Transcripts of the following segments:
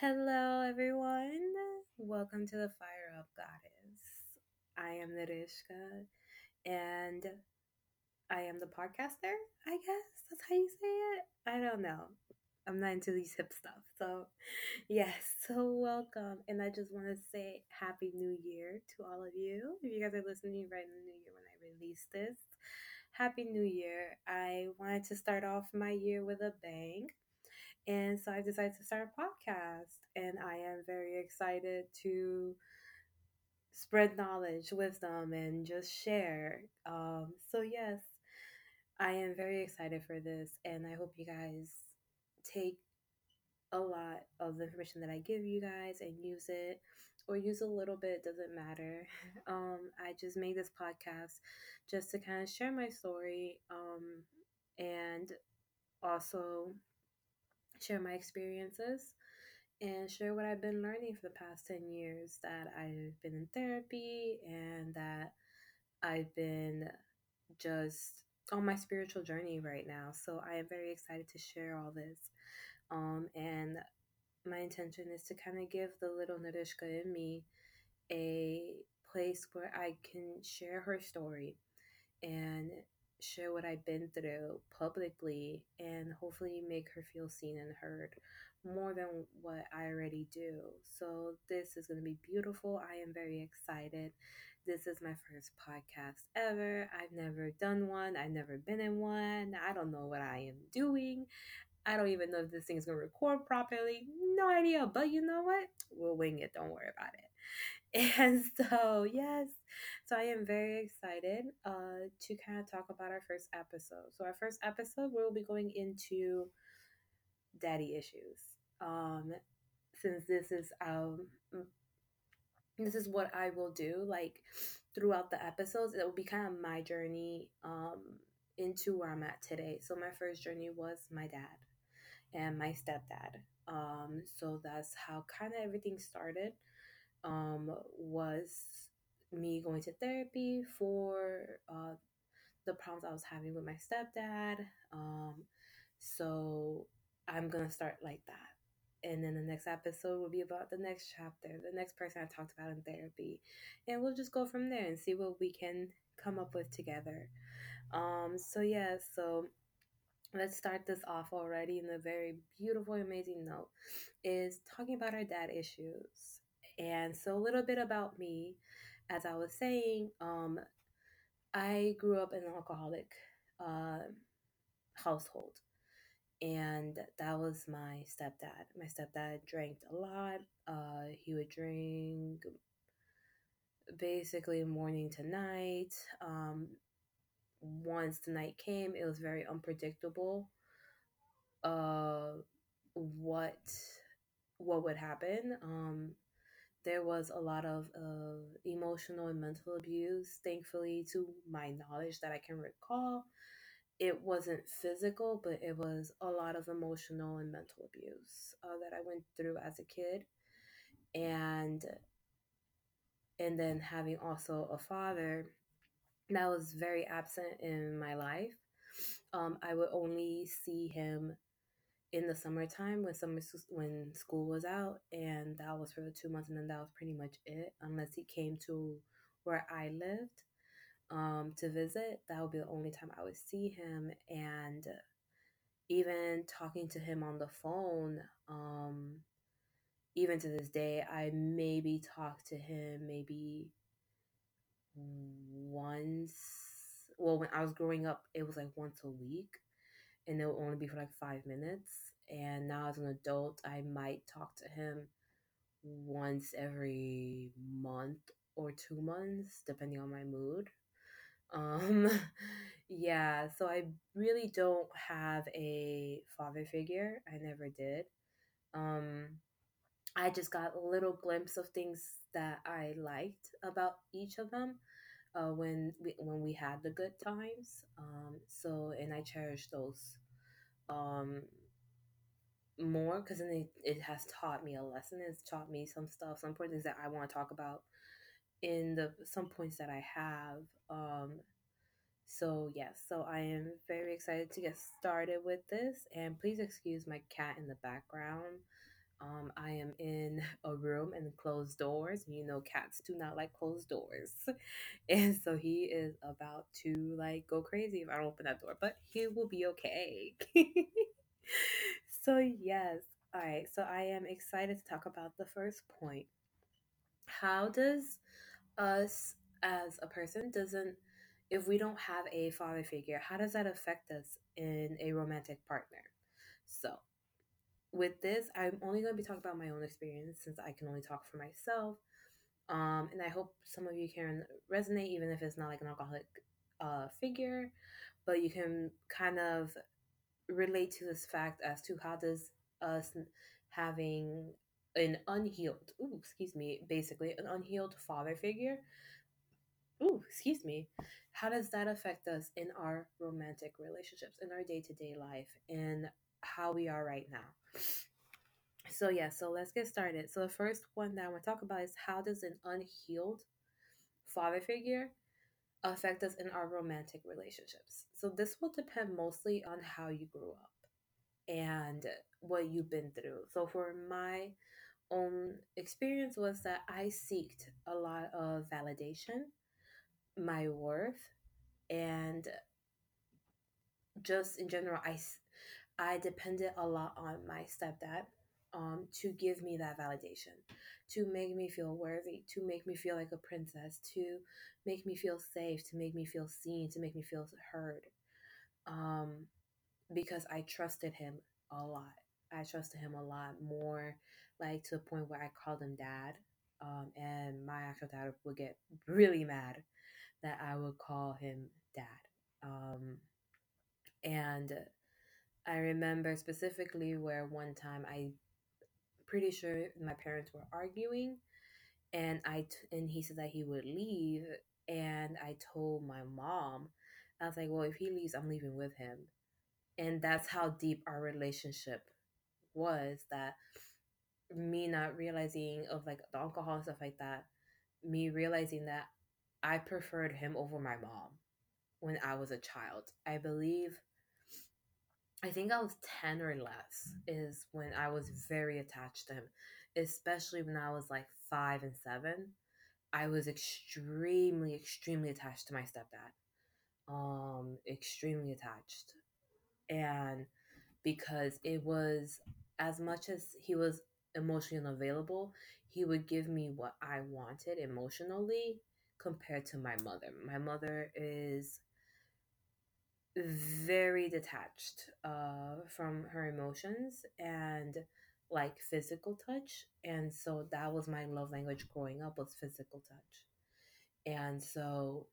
Hello, everyone. Welcome to the Fire Up Goddess. I am Narishka, and I am the podcaster. I guess that's how you say it. I don't know. I'm not into these hip stuff. So, yes, so welcome. And I just want to say Happy New Year to all of you. If you guys are listening right in the new year when I release this, Happy New Year. I wanted to start off my year with a bang. And so I decided to start a podcast, and I am very excited to spread knowledge, wisdom, and just share. Um, so, yes, I am very excited for this, and I hope you guys take a lot of the information that I give you guys and use it or use a little bit, doesn't matter. Um, I just made this podcast just to kind of share my story um, and also share my experiences and share what I've been learning for the past 10 years that I've been in therapy and that I've been just on my spiritual journey right now. So I am very excited to share all this. Um, and my intention is to kind of give the little Narishka in me a place where I can share her story and share what I've been through publicly and hopefully make her feel seen and heard more than what I already do. So, this is going to be beautiful. I am very excited. This is my first podcast ever. I've never done one, I've never been in one. I don't know what I am doing. I don't even know if this thing's going to record properly. No idea. But you know what? We'll wing it. Don't worry about it. And so, yes, so I am very excited uh, to kind of talk about our first episode. So, our first episode, we'll be going into daddy issues. Um, since this is um, this is what I will do, like throughout the episodes, it will be kind of my journey um, into where I'm at today. So, my first journey was my dad and my stepdad. Um, so that's how kind of everything started um, was me going to therapy for uh, the problems I was having with my stepdad. Um, so I'm gonna start like that. And then the next episode will be about the next chapter, the next person I talked about in therapy. And we'll just go from there and see what we can come up with together. Um, so yeah, so let's start this off already in a very beautiful, amazing note. Is talking about our dad issues. And so, a little bit about me. As I was saying, um, I grew up in an alcoholic uh, household, and that was my stepdad. My stepdad drank a lot. Uh, he would drink basically morning to night. Um, once the night came, it was very unpredictable. Uh, what what would happen? Um, there was a lot of uh, emotional and mental abuse. Thankfully, to my knowledge that I can recall, it wasn't physical, but it was a lot of emotional and mental abuse uh, that I went through as a kid, and and then having also a father that was very absent in my life. Um, I would only see him in the summertime when summer when school was out, and that was for two months, and then that was pretty much it. Unless he came to where I lived um, to visit, that would be the only time I would see him. And even talking to him on the phone, um, even to this day, I maybe talk to him maybe once. Well, when I was growing up, it was like once a week, and it would only be for like five minutes. And now, as an adult, I might talk to him once every month or two months, depending on my mood. Um, yeah, so I really don't have a father figure. I never did. Um, I just got a little glimpse of things that I liked about each of them uh, when we when we had the good times. Um, so and I cherish those um, more because it, it has taught me a lesson. It's taught me some stuff, some important things that I want to talk about in the some points that I have. Um, so yes, so I am very excited to get started with this, and please excuse my cat in the background. Um, I am in a room and closed doors. You know, cats do not like closed doors. And so he is about to like go crazy if I don't open that door, but he will be okay. so, yes. All right. So, I am excited to talk about the first point. How does us as a person doesn't if we don't have a father figure, how does that affect us in a romantic partner? So, with this, I'm only going to be talking about my own experience since I can only talk for myself. Um, and I hope some of you can resonate, even if it's not like an alcoholic uh, figure, but you can kind of relate to this fact as to how does us having an unhealed, ooh, excuse me, basically an unhealed father figure, ooh, excuse me, how does that affect us in our romantic relationships, in our day to day life, and how we are right now? So yeah, so let's get started. So the first one that I want to talk about is how does an unhealed father figure affect us in our romantic relationships? So this will depend mostly on how you grew up and what you've been through. So for my own experience was that I seeked a lot of validation, my worth, and just in general, I I depended a lot on my stepdad um, to give me that validation, to make me feel worthy, to make me feel like a princess, to make me feel safe, to make me feel seen, to make me feel heard. Um, because I trusted him a lot. I trusted him a lot more, like to the point where I called him dad. Um, and my actual dad would get really mad that I would call him dad. Um, and I remember specifically where one time I pretty sure my parents were arguing and I t- and he said that he would leave and I told my mom I was like, "Well, if he leaves, I'm leaving with him." And that's how deep our relationship was that me not realizing of like the alcohol and stuff like that, me realizing that I preferred him over my mom when I was a child. I believe I think I was 10 or less is when I was very attached to him, especially when I was like five and seven. I was extremely, extremely attached to my stepdad. Um, extremely attached. And because it was as much as he was emotionally unavailable, he would give me what I wanted emotionally compared to my mother. My mother is very detached uh, from her emotions and like physical touch and so that was my love language growing up was physical touch. And so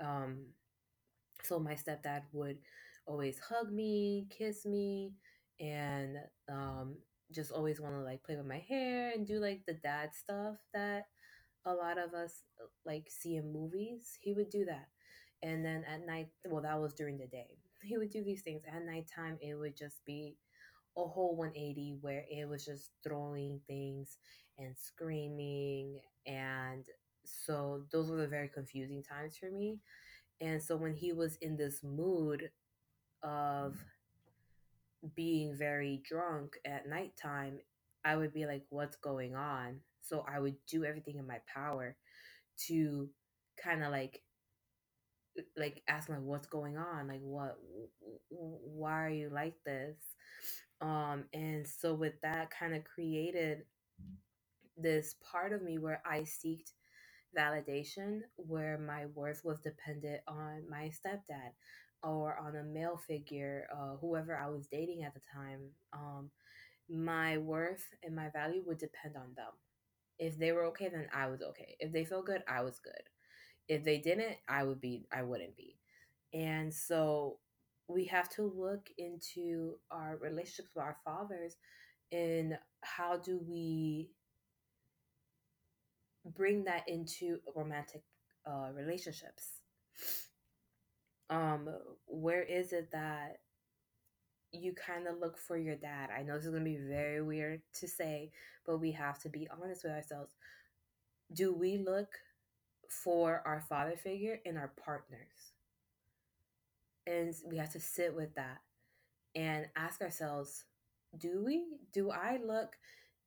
um so my stepdad would always hug me kiss me and um just always want to like play with my hair and do like the dad stuff that a lot of us like see in movies. He would do that and then at night well that was during the day. He would do these things. At nighttime it would just be a whole 180 where it was just throwing things and screaming and so those were the very confusing times for me. And so when he was in this mood of being very drunk at nighttime i would be like what's going on? So i would do everything in my power to kind of like like asking like what's going on? Like what why are you like this? Um and so with that kind of created this part of me where i seeked validation where my worth was dependent on my stepdad or on a male figure uh, whoever i was dating at the time. Um my worth and my value would depend on them. If they were okay then i was okay. If they felt good i was good if they didn't i would be i wouldn't be. And so we have to look into our relationships with our fathers and how do we bring that into romantic uh, relationships. Um where is it that you kind of look for your dad? I know this is going to be very weird to say but we have to be honest with ourselves. Do we look for our father figure in our partners and we have to sit with that and ask ourselves do we do i look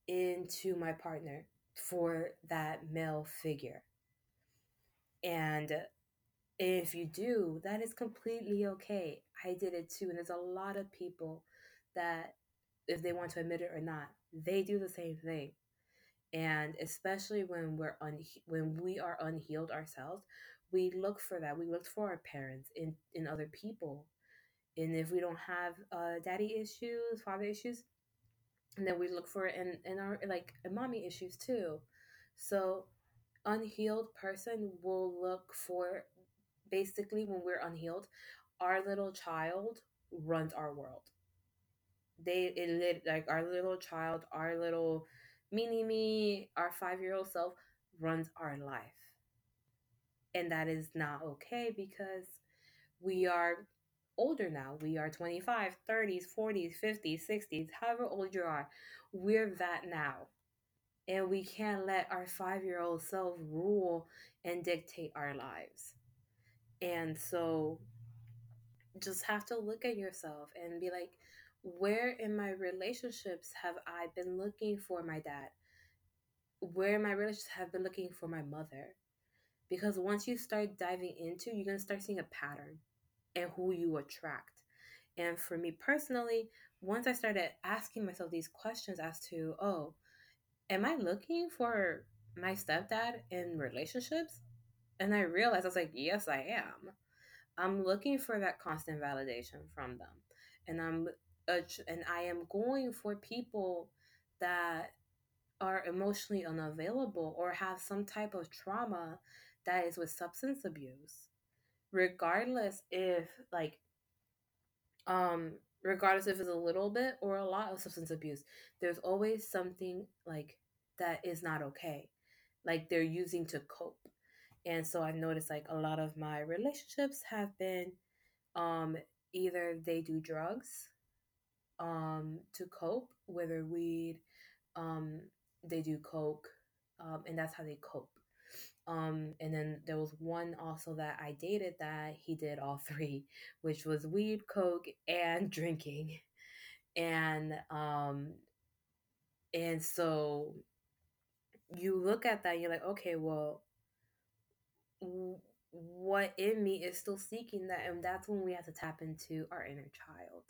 into my partner for that male figure. And if you do, that is completely okay. I did it too. And there's a lot of people that, if they want to admit it or not, they do the same thing. And especially when we're un- when we are unhealed ourselves, we look for that. We look for our parents in, in other people. And if we don't have uh, daddy issues, father issues, and then we look for it in, in our like mommy issues too. So unhealed person will look for basically when we're unhealed, our little child runs our world. They it like our little child, our little mini me, our five year old self runs our life. And that is not okay because we are older now. We are 25, 30s, 40s, 50s, 60s, however old you are. We're that now. And we can't let our five year old self rule and dictate our lives. And so just have to look at yourself and be like, where in my relationships have I been looking for my dad? Where in my relationships have been looking for my mother? Because once you start diving into, you're gonna start seeing a pattern and who you attract. And for me personally, once I started asking myself these questions as to, oh, am I looking for my stepdad in relationships? And I realized I was like, yes, I am. I'm looking for that constant validation from them. And I'm and I am going for people that are emotionally unavailable or have some type of trauma that is with substance abuse. Regardless if like um regardless if it's a little bit or a lot of substance abuse there's always something like that is not okay. Like they're using to cope. And so i've noticed like a lot of my relationships have been um either they do drugs um to cope whether weed um they do coke um and that's how they cope um, and then there was one also that I dated that he did all three, which was weed, coke, and drinking. And um and so you look at that, you're like, okay, well, what in me is still seeking that, and that's when we have to tap into our inner child.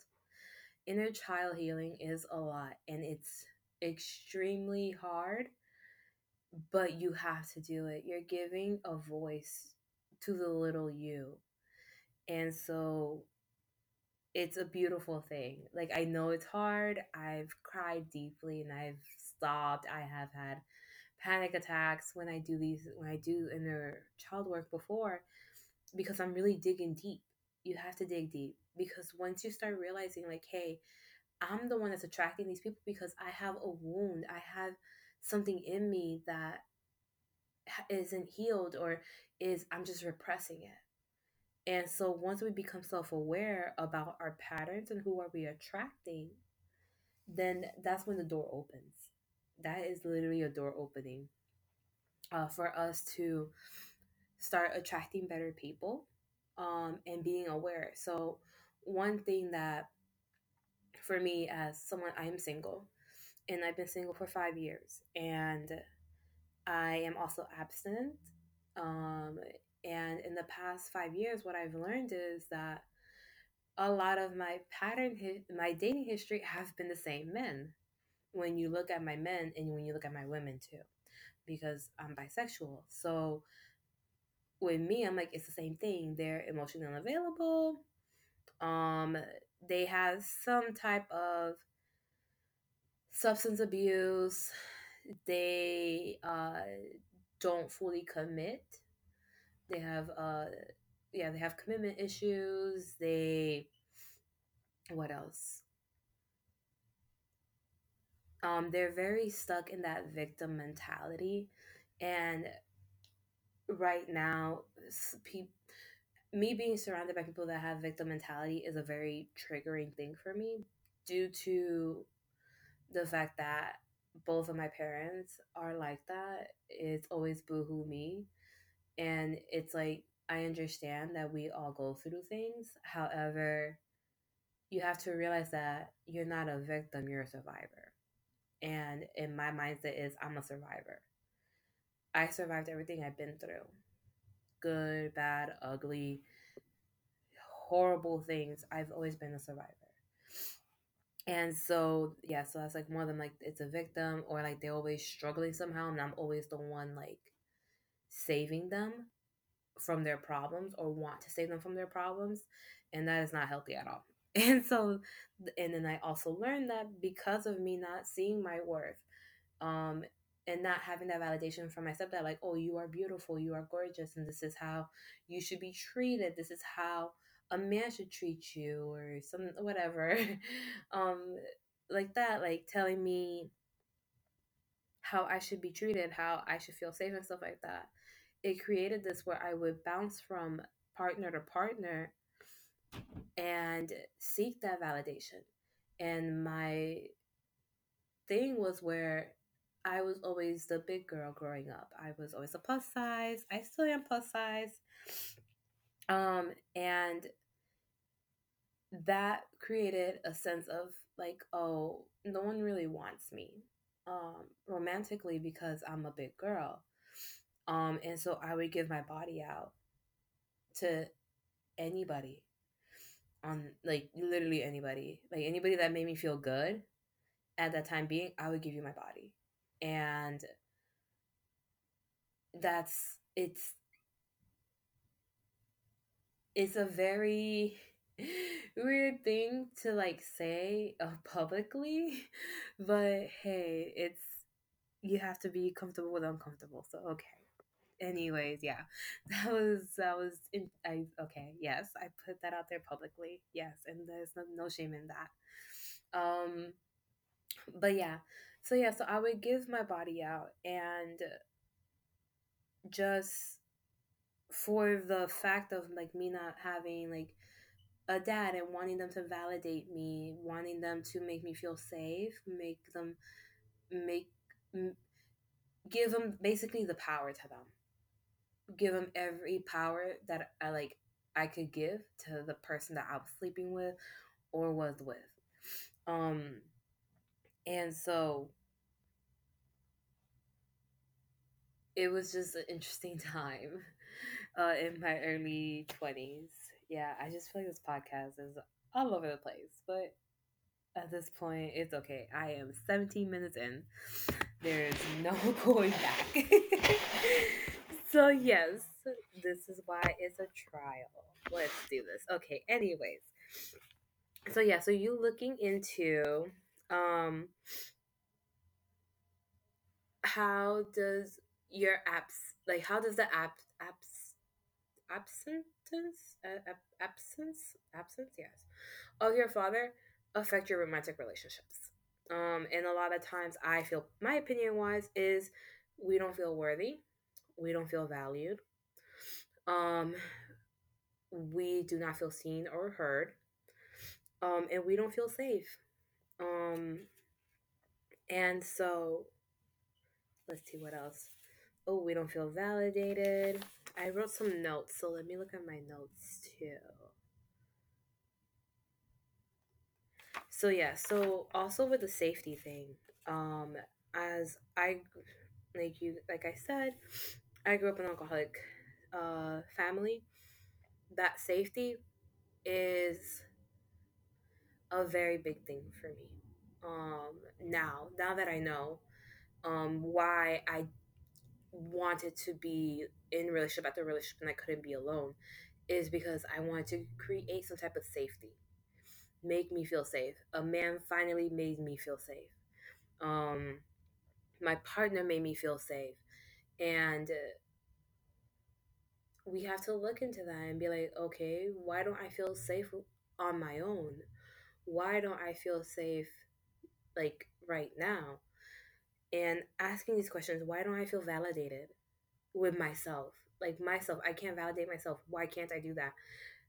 Inner child healing is a lot, and it's extremely hard but you have to do it. You're giving a voice to the little you. And so it's a beautiful thing. Like I know it's hard. I've cried deeply and I've stopped. I have had panic attacks when I do these when I do inner child work before because I'm really digging deep. You have to dig deep because once you start realizing like hey, I'm the one that's attracting these people because I have a wound. I have something in me that isn't healed or is I'm just repressing it. And so once we become self-aware about our patterns and who are we attracting, then that's when the door opens. That is literally a door opening uh, for us to start attracting better people um, and being aware. So one thing that for me as someone I am single and I've been single for five years, and I am also abstinent. Um, and in the past five years, what I've learned is that a lot of my pattern, my dating history have been the same men. When you look at my men and when you look at my women too, because I'm bisexual. So with me, I'm like, it's the same thing. They're emotionally unavailable. Um, they have some type of substance abuse. They uh, don't fully commit. They have uh, yeah, they have commitment issues. They what else? Um, they're very stuck in that victim mentality, and right now, me being surrounded by people that have victim mentality is a very triggering thing for me due to the fact that both of my parents are like that. It's always boohoo me. And it's like, I understand that we all go through things. However, you have to realize that you're not a victim, you're a survivor. And in my mindset is I'm a survivor. I survived everything I've been through. Good, bad, ugly, horrible things. I've always been a survivor. And so, yeah, so that's like more than like it's a victim or like they're always struggling somehow and I'm always the one like saving them from their problems or want to save them from their problems. And that is not healthy at all. And so, and then I also learned that because of me not seeing my worth, um, and not having that validation from myself that like, oh, you are beautiful, you are gorgeous, and this is how you should be treated. This is how a man should treat you, or some whatever, um, like that, like telling me how I should be treated, how I should feel safe and stuff like that. It created this where I would bounce from partner to partner and seek that validation. And my thing was where I was always the big girl growing up. I was always a plus size. I still am plus size. Um, and that created a sense of like, oh, no one really wants me um, romantically because I'm a big girl. Um, and so I would give my body out to anybody on like literally anybody like anybody that made me feel good at that time being i would give you my body and that's it's it's a very weird thing to like say uh, publicly but hey it's you have to be comfortable with uncomfortable so okay. Anyways yeah that was that was in, i okay yes i put that out there publicly yes and there's no, no shame in that. Um but yeah so yeah so i would give my body out and just for the fact of like me not having like a dad and wanting them to validate me wanting them to make me feel safe make them make give them basically the power to them give them every power that I like I could give to the person that I was sleeping with or was with. Um and so it was just an interesting time uh in my early 20s. Yeah, I just feel like this podcast is all over the place, but at this point it's okay. I am 17 minutes in. There's no going back. So, yes, this is why it's a trial. Let's do this. Okay, anyways. So, yeah, so you looking into um how does your apps like how does the app apps absence absence absence yes of your father affect your romantic relationships um and a lot of times i feel my opinion wise is we don't feel worthy we don't feel valued. Um, we do not feel seen or heard. Um, and we don't feel safe. Um, and so, let's see what else. Oh, we don't feel validated. I wrote some notes, so let me look at my notes too. So yeah, so also with the safety thing, um, as I like you like I said, I grew up in an alcoholic uh, family. That safety is a very big thing for me. Um, now, now that I know um, why I wanted to be in relationship after relationship and I couldn't be alone, is because I wanted to create some type of safety, make me feel safe. A man finally made me feel safe. Um, my partner made me feel safe and we have to look into that and be like, okay, why don't I feel safe on my own? Why don't I feel safe like right now? And asking these questions, why don't I feel validated with myself? Like myself, I can't validate myself. Why can't I do that?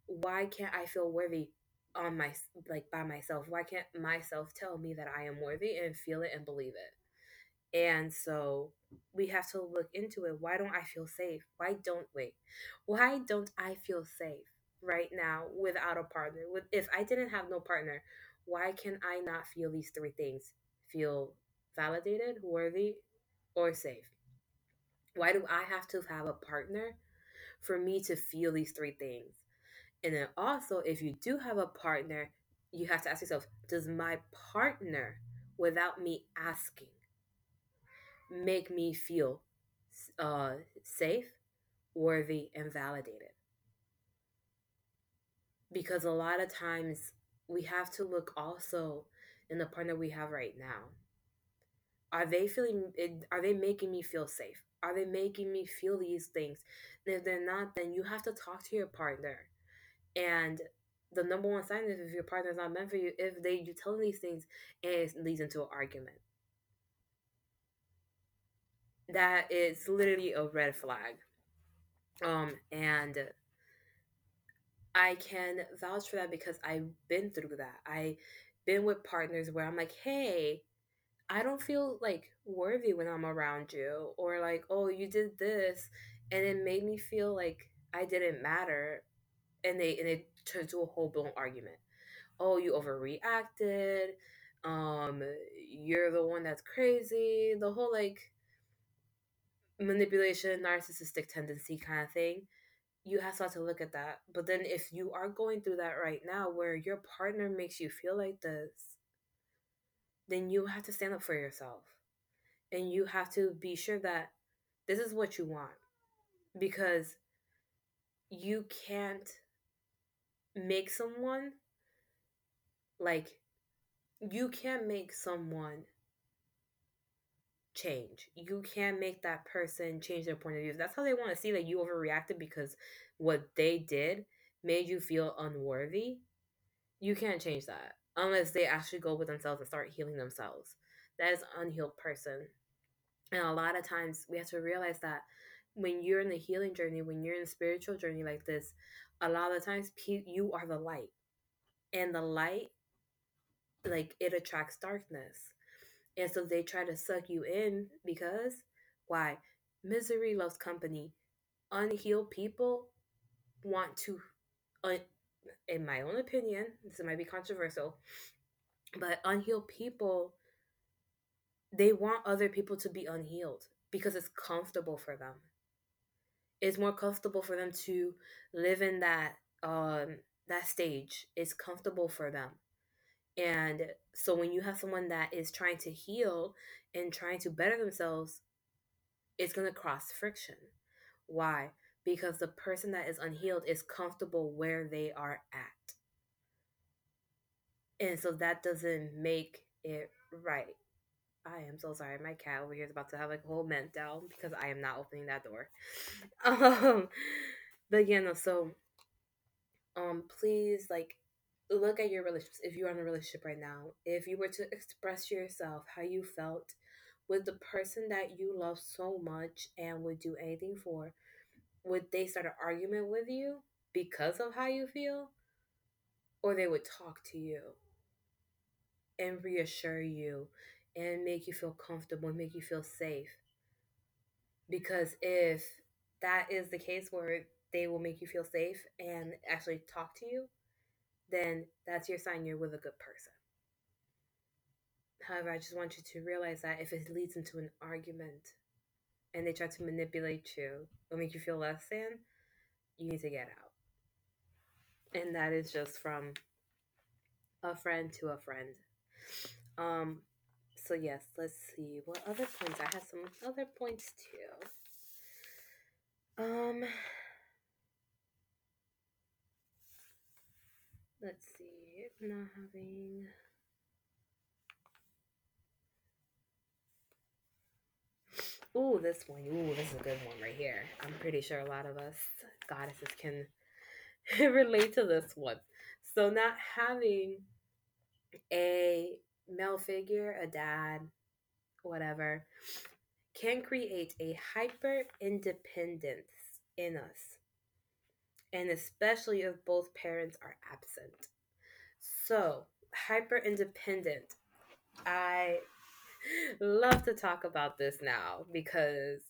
Why can't I feel worthy on my like by myself? Why can't myself tell me that I am worthy and feel it and believe it? And so we have to look into it. Why don't I feel safe? Why don't wait? Why don't I feel safe right now without a partner? With if I didn't have no partner, why can I not feel these three things? Feel validated, worthy, or safe? Why do I have to have a partner for me to feel these three things? And then also, if you do have a partner, you have to ask yourself, does my partner, without me asking, make me feel uh, safe, worthy, and validated? Because a lot of times we have to look also in the partner we have right now. Are they feeling? Are they making me feel safe? Are they making me feel these things? And if they're not, then you have to talk to your partner. And the number one sign is if your partner is not meant for you, if they you tell them these things and it leads into an argument. That is literally a red flag. Um, and I can vouch for that because I've been through that. I've been with partners where I'm like, hey, I don't feel like worthy when I'm around you, or like, oh, you did this, and it made me feel like I didn't matter, and they and it turned to a whole blown argument. Oh, you overreacted. Um, you're the one that's crazy. The whole like manipulation, narcissistic tendency kind of thing. You have to, have to look at that. But then if you are going through that right now where your partner makes you feel like this, then you have to stand up for yourself. And you have to be sure that this is what you want. Because you can't make someone like you can't make someone change. You can't make that person change their point of view. That's how they want to see that you overreacted because what they did made you feel unworthy. You can't change that unless they actually go with themselves and start healing themselves. That is an unhealed person. And a lot of times we have to realize that when you're in the healing journey, when you're in a spiritual journey like this, a lot of times you are the light. And the light, like, it attracts darkness. And so they try to suck you in because why? Misery loves company. Unhealed people want to, in my own opinion, this might be controversial, but unhealed people, they want other people to be unhealed because it's comfortable for them. It's more comfortable for them to live in that um that stage. It's comfortable for them. And so when you have someone that is trying to heal and trying to better themselves, it's going to cross friction. Why? Because the person that is unhealed is comfortable where they are at. And so that doesn't make it right. I am so sorry. My cat over here is about to have like a whole meltdown because I am not opening that door. Um, but again, so um, please like look at your relationships if you're in a relationship right now if you were to express yourself how you felt with the person that you love so much and would do anything for would they start an argument with you because of how you feel? Or they would talk to you and reassure you and make you feel comfortable and make you feel safe? Because if that is the case where they will make you feel safe and actually talk to you then that's your sign you're with a good person. However, I just want you to realize that if it leads into an argument and they try to manipulate you or make you feel less than, you need to get out. And that is just from a friend to a friend. Um, so yes, let's see what other points. I have some other points too. Um, Let's see. Not having. Ooh, this one. Ooh, this is a good one right here. I'm pretty sure a lot of us goddesses can relate to this one. So, not having a male figure, a dad, whatever, can create a hyper independence in us and especially if both parents are absent. So, hyper independent. I love to talk about this now because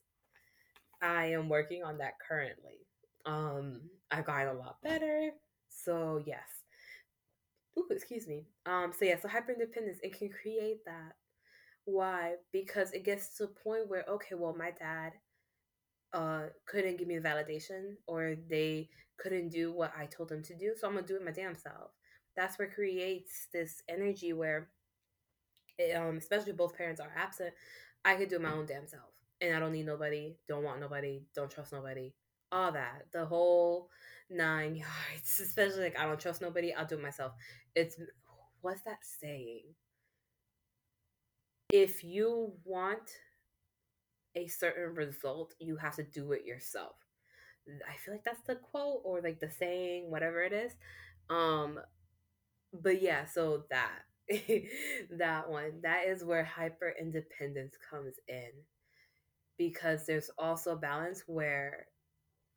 I am working on that currently. Um, I've gotten a lot better. So, yes. Ooh, excuse me. Um, so yeah, so hyper independence, it can create that Why? Because it gets to a point where, okay, well, my dad uh, couldn't give me the validation or they couldn't do what I told them to do, so I'm gonna do it my damn self. That's what creates this energy where, it, um, especially both parents are absent, I could do my own damn self, and I don't need nobody, don't want nobody, don't trust nobody, all that, the whole nine yards. Especially like I don't trust nobody, I'll do it myself. It's what's that saying? If you want a certain result, you have to do it yourself. I feel like that's the quote or like the saying, whatever it is. Um, but yeah, so that that one that is where hyper independence comes in because there's also balance where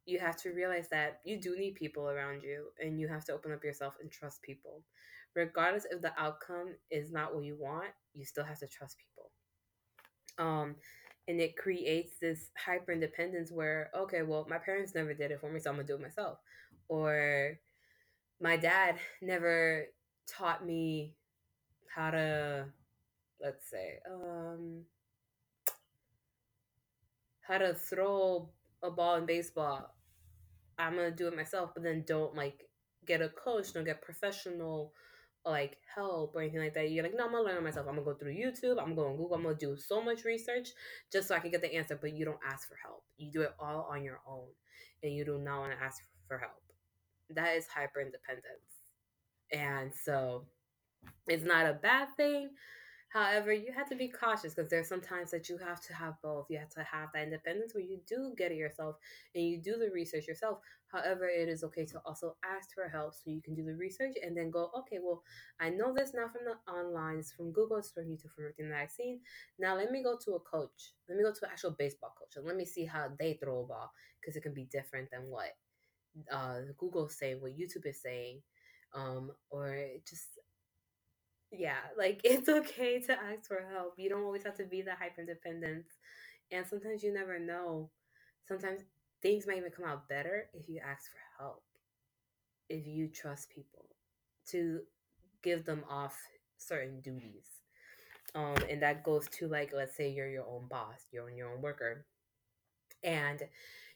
you have to realize that you do need people around you and you have to open up yourself and trust people regardless if the outcome is not what you want you still have to trust people um and it creates this hyper independence where okay well my parents never did it for me so i'm gonna do it myself. Or my dad never taught me how to let's say um how to throw a ball in baseball. I'm gonna do it myself but then don't like get a coach don't get professional like help or anything like that. You're like, no, I'm gonna learn myself. I'm gonna go through YouTube. I'm going to Google. I'm gonna do so much research just so I can get the answer. But you don't ask for help. You do it all on your own, and you do not want to ask for help. That is hyper independence, and so it's not a bad thing. However, you have to be cautious because there's sometimes that you have to have both. You have to have that independence where you do get it yourself and you do the research yourself. However, it is okay to also ask for help so you can do the research and then go, okay, well, I know this now from the online, it's from Google, it's from YouTube, from everything that I've seen. Now let me go to a coach. Let me go to an actual baseball coach and let me see how they throw a ball because it can be different than what uh, Google's saying, what YouTube is saying, um, or just yeah, like it's okay to ask for help. You don't always have to be the hyper independent. And sometimes you never know. Sometimes things might even come out better if you ask for help. If you trust people to give them off certain duties. Um, and that goes to like let's say you're your own boss, you're your own worker. And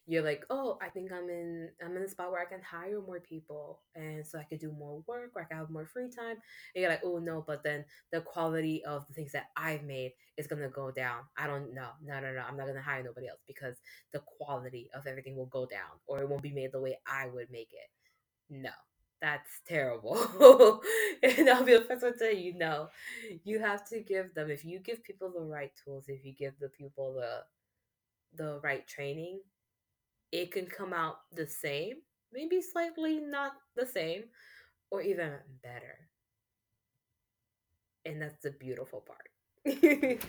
you're like, oh, I think I'm in I'm in a spot where I can hire more people and so I can do more work or I can have more free time. And you're like, oh no, but then the quality of the things that I've made is gonna go down. I don't know. No, no, no. I'm not gonna hire nobody else because the quality of everything will go down or it won't be made the way I would make it. No. That's terrible. and I'll be the first one to tell you no. You have to give them if you give people the right tools, if you give the people the the right training, it can come out the same, maybe slightly not the same, or even better. And that's the beautiful part.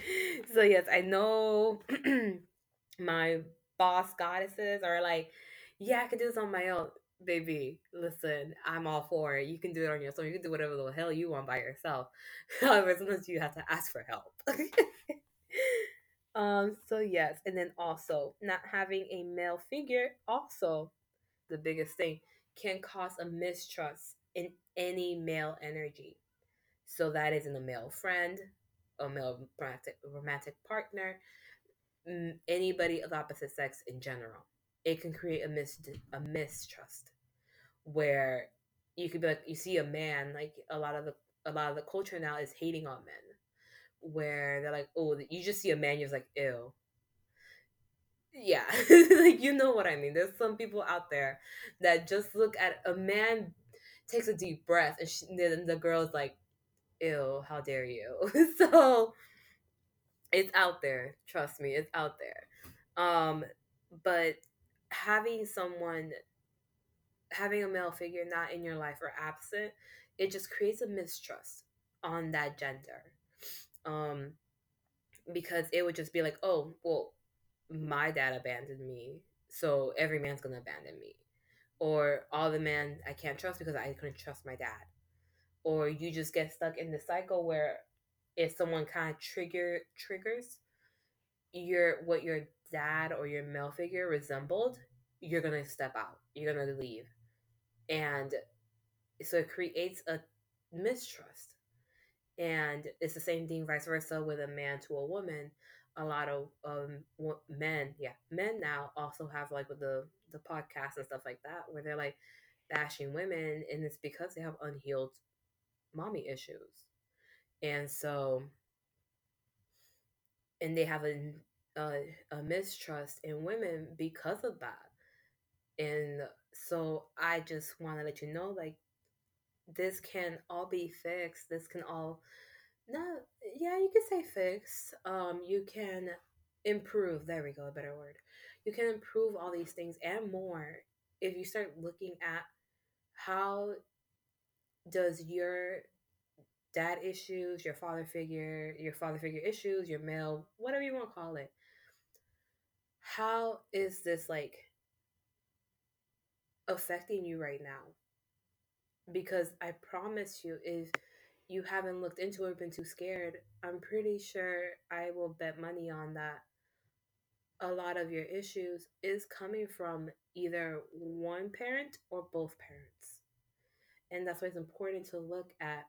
so, yes, I know my boss goddesses are like, yeah, I can do this on my own. Baby, listen, I'm all for it. You can do it on your own. You can do whatever the hell you want by yourself. However, sometimes you have to ask for help. Um, so yes, and then also not having a male figure, also the biggest thing, can cause a mistrust in any male energy. So that is in a male friend, a male romantic, romantic partner, anybody of opposite sex in general. It can create a mis a mistrust where you could be like you see a man like a lot of the a lot of the culture now is hating on men where they're like, oh, you just see a man, you're like, ew. Yeah, like you know what I mean. There's some people out there that just look at a man takes a deep breath, and she, then the girl's like, ew, how dare you? so it's out there. Trust me, it's out there. Um, but having someone, having a male figure not in your life or absent, it just creates a mistrust on that gender um, because it would just be like, oh, well, my dad abandoned me, so every man's gonna abandon me, or all the men I can't trust because I couldn't trust my dad, or you just get stuck in the cycle where if someone kind of trigger triggers your what your dad or your male figure resembled, you're gonna step out, you're gonna leave, and so it creates a mistrust And it's the same thing vice versa with a man to a woman. A lot of um men, yeah, men now also have like with the the podcast and stuff like that, where they're like bashing women, and it's because they have unhealed mommy issues, and so and they have a a, a mistrust in women because of that, and so I just want to let you know, like this can all be fixed. This can all no, yeah, you can say fix. Um, you can improve. There we go, a better word. You can improve all these things and more if you start looking at how does your dad issues, your father figure, your father figure issues, your male, whatever you want to call it. How is this like affecting you right now? Because I promise you, if you haven't looked into it, been too scared, I'm pretty sure I will bet money on that. A lot of your issues is coming from either one parent or both parents. And that's why it's important to look at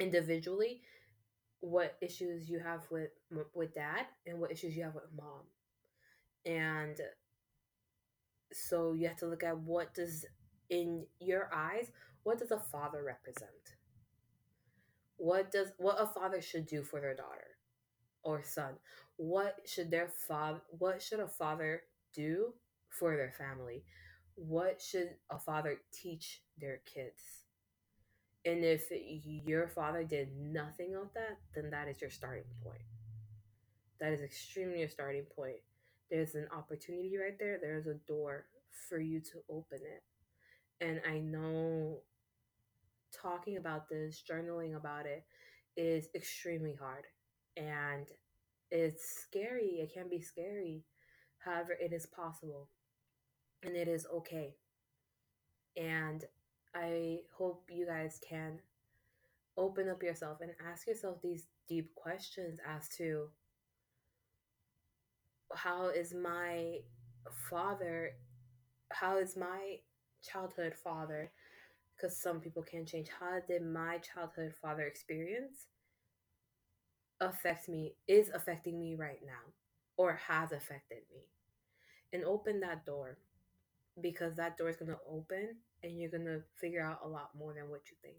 individually what issues you have with with dad and what issues you have with mom. And so you have to look at what does in your eyes what does a father represent? What does what a father should do for their daughter or son? What should their father what should a father do for their family? What should a father teach their kids? And if your father did nothing of that then that is your starting point. That is extremely your starting point. There's an opportunity right there. There's a door for you to open it. And i know talking about this, journaling about it is extremely hard and it's scary. It can be scary. However, it is possible and it is okay. And I hope you guys can open up yourself and ask yourself these deep questions as to how is my father, how is my childhood father because some people can't change. How did my childhood father experience affect me, is affecting me right now, or has affected me? And open that door because that door is going to open and you're going to figure out a lot more than what you think.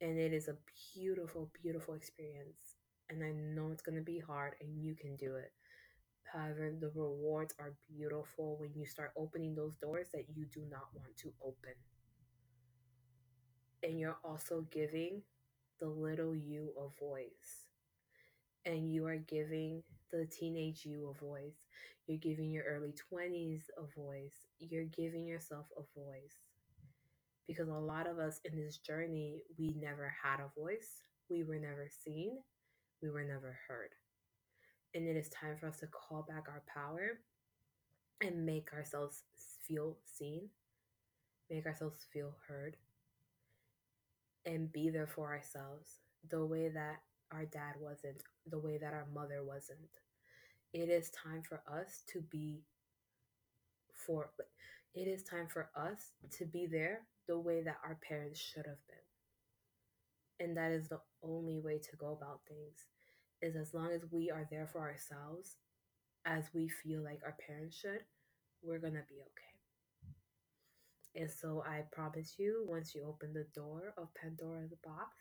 And it is a beautiful, beautiful experience. And I know it's going to be hard and you can do it. However, the rewards are beautiful when you start opening those doors that you do not want to open and you're also giving the little you a voice. And you are giving the teenage you a voice. You're giving your early 20s a voice. You're giving yourself a voice. Because a lot of us in this journey, we never had a voice. We were never seen. We were never heard. And it is time for us to call back our power and make ourselves feel seen, make ourselves feel heard, and be there for ourselves the way that our dad wasn't, the way that our mother wasn't. It is time for us to be for it is time for us to be there the way that our parents should have been. And that is the only way to go about things. Is as long as we are there for ourselves as we feel like our parents should, we're going to be okay. And so I promise you, once you open the door of Pandora's box,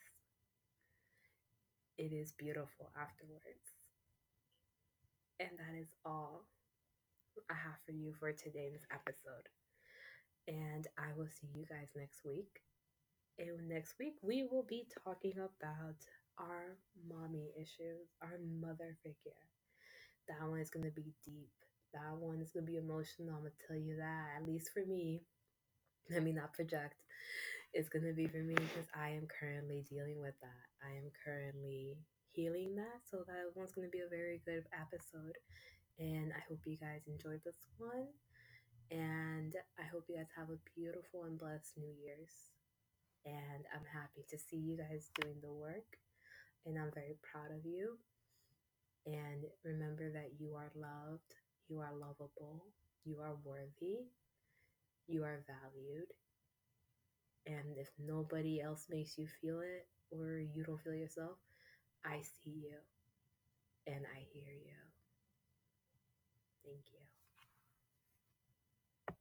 it is beautiful afterwards. And that is all I have for you for today's episode. And I will see you guys next week. And next week, we will be talking about our mommy issues, our mother figure. That one is going to be deep. That one is going to be emotional. I'm going to tell you that, at least for me. Let me not project it's going to be for me because I am currently dealing with that. I am currently healing that. So that one's going to be a very good episode. And I hope you guys enjoyed this one. And I hope you guys have a beautiful and blessed New Year's. And I'm happy to see you guys doing the work. And I'm very proud of you. And remember that you are loved, you are lovable, you are worthy, you are valued. And if nobody else makes you feel it, or you don't feel yourself, I see you and I hear you. Thank you.